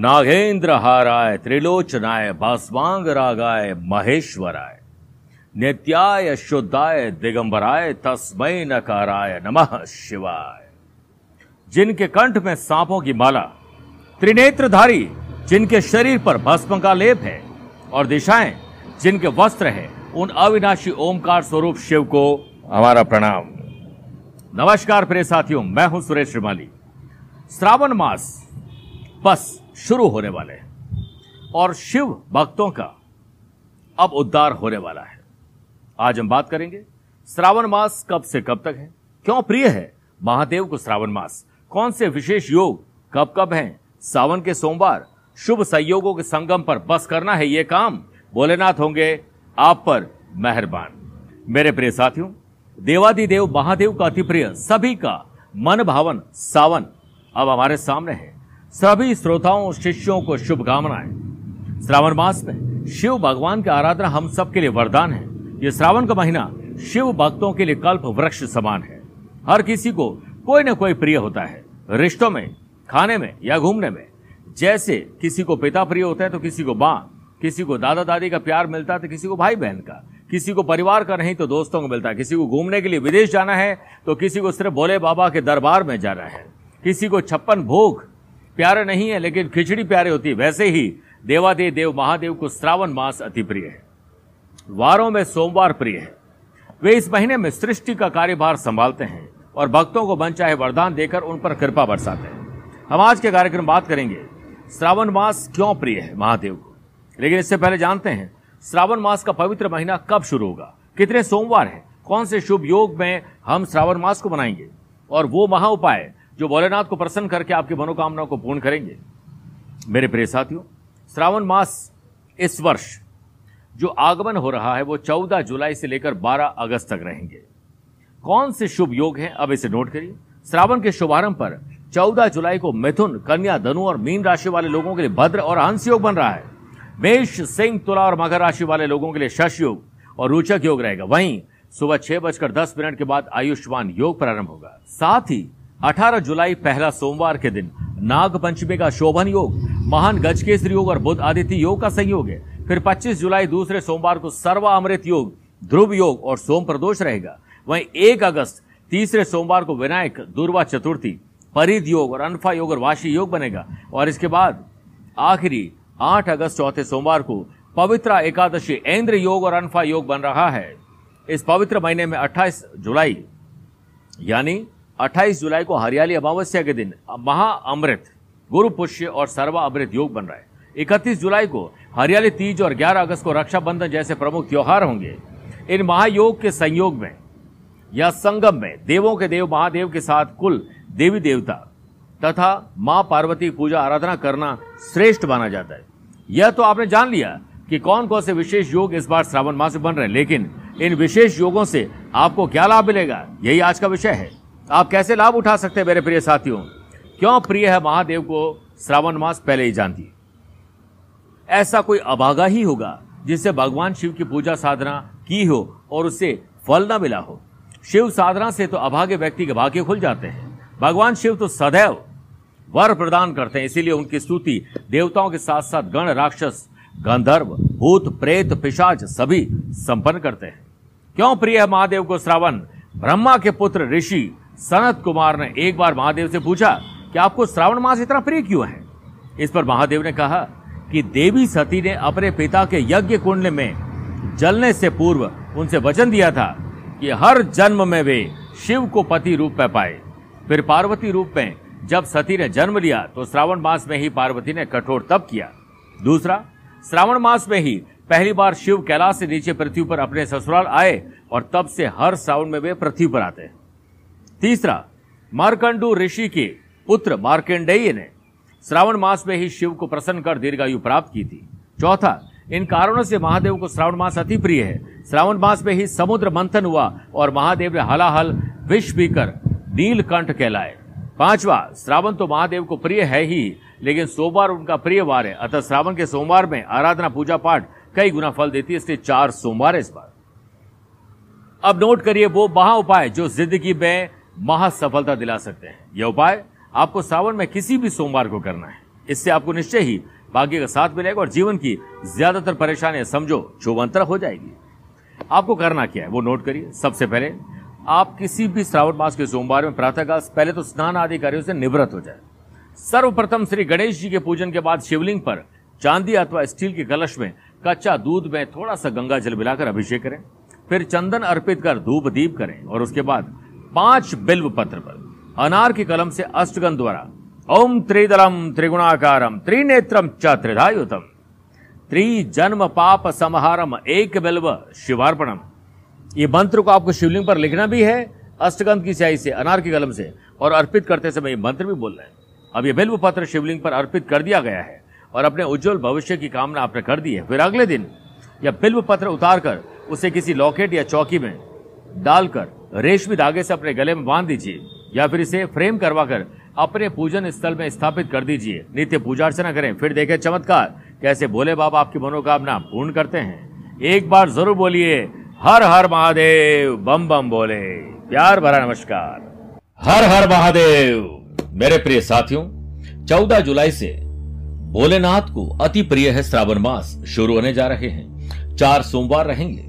नागेंद्र हाराय त्रिलोचनाय भास्वांग रागाय महेश्वराय। नित्याय शुद्धाय दिगंबराय तस्मय नकाराय नमः शिवाय। जिनके कंठ में सांपों की माला, त्रिनेत्रधारी जिनके शरीर पर भस्म का लेप है और दिशाएँ जिनके वस्त्र है, उन अविनाशी ओमकार स्वरूप शिव को हमारा प्रणाम। नमस्कार प्रिय साथियों, मैं हूँ सुरेश श्रीमाली। श्रावण मास बस शुरू होने वाले हैं। और शिव भक्तों का अब उद्धार होने वाला है। आज हम बात करेंगे, श्रावण मास कब से कब तक है? क्यों प्रिय है महादेव को श्रावण मास? कौन से विशेष योग कब कब हैं? सावन के सोमवार, शुभ संयोगों के संगम पर बस करना है ये काम? भोलेनाथ होंगे आप पर मेहरबान। मेरे प्रिय साथियों, देवादिदेव महादेव का अति प्रिय सभी का मन भावन सावन अब हमारे सामने है। सभी श्रोताओं शिष्यों को शुभकामनाएँ। श्रावण मास में शिव भगवान की आराधना हम सब के लिए वरदान है। ये श्रावण का महीना शिव भक्तों के लिए कल्प वृक्ष समान है। हर किसी को कोई ना कोई प्रिय होता है। रिश्तों में, खाने में या घूमने में। जैसे किसी को पिता प्रिय होता है तो किसी को माँ। किसी को दादा दादी का प्यार मिलता है तो किसी को भाई बहन का। किसी को परिवार का नहीं तो दोस्तों को मिलता है। किसी को घूमने के लिए विदेश जाना है तो किसी को सिर्फ़ भोले बाबा के दरबार में जाना है। किसी को छप्पन भोग प्यारे नहीं है, लेकिन खिचड़ी प्यारे होती है। वैसे ही देवादेव, देव महादेव को श्रावण मास अति प्रिय है। वारों में सोमवार प्रिय है। वे इस महीने में सृष्टि का कार्यभार संभालते हैं और भक्तों को बन चाहे वरदान देकर उन पर कृपा बरसाते हैं। हम आज के कार्यक्रम बात करेंगे, श्रावण मास क्यों प्रिय है महादेव को? लेकिन इससे पहले जानते हैं, श्रावण मास का पवित्र महीना कब शुरू होगा? कितने सोमवार हैं? कौन से शुभ योग में हम श्रावण मास को मनाएँगे? और वो महा उपाय जो भोलेनाथ को प्रसन्न करके आपकी मनोकामनाओं को पूर्ण करेंगे। मेरे प्रिय साथियों, श्रावण मास इस वर्ष जो आगमन हो रहा है, वो 14 जुलाई से लेकर 12 अगस्त तक रहेंगे। कौन से शुभ योग हैं, अब इसे नोट करिए। श्रावण के शुभारंभ पर 14 जुलाई को मिथुन, कन्या, धनु और मीन राशि वाले लोगों के लिए भद्र और हंस योग बन रहा है। मेष, सिंह, तुला और मकर राशि वाले लोगों के लिए शश योग और रोचक योग रहेगा। वहीं सुबह छह बजकर दस मिनट के बाद आयुष्मान योग प्रारंभ होगा। साथ ही 18 जुलाई पहला सोमवार के दिन नाग पंचमी का शोभन योग, महान गजकेसरी योग और बुद्ध आदित्य योग का संयोग है। फिर 25 जुलाई दूसरे सोमवार को सर्वा अमृत योग, ध्रुव योग और सोम प्रदोष रहेगा। वहीं एक अगस्त, तीसरे सोमवार को विनायक, दुर्वा चतुर्थी परिध योग और अनफा योग और वाशी योग बनेगा। और इसके बाद आखिरी आठ अगस्त चौथे सोमवार को पवित्र एकादशी इंद्र योग और अनफा योग बन रहा है। इस पवित्र महीने में 28 जुलाई, यानी 28 जुलाई को हरियाली अमावस्या के दिन महाअमृत गुरु पुष्य और सर्वा अमृत योग बन रहा है। 31 जुलाई को हरियाली तीज और 11 अगस्त को रक्षाबंधन जैसे प्रमुख त्योहार होंगे। इन महायोग के संयोग में या संगम में देवों के देव, महादेव के साथ कुल देवी देवता तथा माँ पार्वती पूजा आराधना करना श्रेष्ठ माना जाता है। यह तो आपने जान लिया कि कौन कौन से विशेष योग इस बार श्रावण मास में बन रहे हैं, लेकिन इन विशेष योगों से आपको क्या लाभ मिलेगा? यही आज का विषय है। आप कैसे लाभ उठा सकते हैं मेरे प्रिय साथियों? क्यों प्रिय है महादेव को श्रावण मास पहले ही जानती ऐसा कोई अभागा ही होगा जिससे भगवान शिव की पूजा साधना की हो और उससे फल न मिला हो? शिव साधना से तो अभागे व्यक्ति के भाग्य खुल जाते हैं। भगवान शिव तो सदैव वर प्रदान करते हैं, इसीलिए उनकी स्तुति देवताओं के साथ साथ गण, राक्षस, गंधर्व, भूत, प्रेत, पिशाच सभी संपन्न करते हैं। क्यों प्रिय है महादेव को श्रावण? ब्रह्मा के पुत्र ऋषि सनत कुमार ने एक बार महादेव से पूछा कि आपको श्रावण मास इतना प्रिय क्यों है? इस पर महादेव ने कहा कि देवी सती ने अपने पिता के यज्ञ कुंड में जलने से पूर्व उनसे वचन दिया था कि हर जन्म में वे शिव को पति रूप में पाए। फिर पार्वती रूप में जब सती ने जन्म लिया तो श्रावण मास में ही पार्वती ने कठोर तप किया। दूसरा, श्रावण मास में ही पहली बार शिव कैलाश से नीचे पृथ्वी पर अपने ससुराल आए और तब से हर श्रावण में वे पृथ्वी पर आते हैं। तीसरा, मार्कंडू ऋषि के पुत्र मार्केंडेय ने श्रावण मास में ही शिव को प्रसन्न कर दीर्घायु प्राप्त की थी। चौथा, इन कारणों से महादेव को श्रावण मास अति प्रिय है। श्रावण मास में ही समुद्र मंथन हुआ और महादेव ने हलाहल विष पीकर नीलकंठ कहलाए। पांचवा, श्रावण तो महादेव को प्रिय है ही, लेकिन सोमवार उनका प्रिय वार है। अतः श्रावण के सोमवार में आराधना, पूजा पाठ कई गुना फल देती है, इसलिए चार सोमवार इस बार। अब नोट करिए वो महा उपाय जो ज़िंदगी में महा सफलता दिला सकते हैं। यह उपाय आपको श्रावण में किसी भी सोमवार को करना है। इससे आपको निश्चय ही भाग्य का साथ मिलेगा और जीवन की ज़्यादातर परेशानियाँ समझो चौवंतर हो जाएगी। आपको करना क्या है? वो नोट करिए। सबसे पहले, आप किसी भी श्रावण मास के सोमवार में प्रातःकाल पहले तो स्नान आदि कार्यों से निवृत्त हो जाए। सर्वप्रथम श्री गणेश जी के पूजन के बाद शिवलिंग पर चांदी अथवा स्टील के कलश में कच्चा दूध में थोड़ा सा गंगा जल मिलाकर अभिषेक करें। फिर चंदन अर्पित कर धूप दीप करें और उसके बाद पाँच बिल्व पत्र पर, अनार की कलम से अष्टगन द्वारा, ओम त्रिदलम त्रिगुणाकारम, त्रिनेत्रम च त्रिधायुतम त्रिजन्म पाप समहारम, एक बिल्व शिवार्पणम। ये मंत्र को आपको शिवलिंग पर लिखना भी है अष्टगंध की स्याही से, अनार की कलम से, और अर्पित करते समय मंत्र भी बोल रहे हैं। अब ये बिल्व पत्र शिवलिंग पर अर्पित कर दिया गया है, और अपने उज्जवल भविष्य की कामना आपने कर दी है। फिर अगले दिन, यह बिल्व पत्र उतार कर उसे किसी लॉकेट या चौकी में डालकर रेशमी धागे से अपने गले में बाँध दीजिए, या फिर इसे फ्रेम करवा कर अपने पूजन स्थल में स्थापित कर दीजिए। नित्य पूजा अर्चना करें। फिर देखें चमत्कार, कैसे भोले बाबा आपकी मनोकामना पूर्ण करते हैं। एक बार ज़रूर बोलिए, हर हर महादेव, बम बम बोले। प्यार भरा नमस्कार। हर हर महादेव, मेरे प्रिय साथियों, चौदह जुलाई से भोलेनाथ को अति प्रिय है श्रावण मास शुरू होने जा रहे हैं। चार सोमवार रहेंगे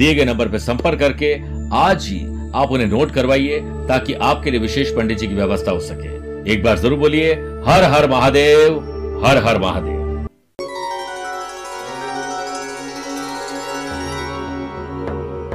दिए गए नंबर पर संपर्क करके आज ही आप उन्हें नोट करवाइए ताकि आपके लिए विशेष पंडित जी की व्यवस्था हो सके। एक बार ज़रूर बोलिए, हर हर महादेव, हर हर महादेव।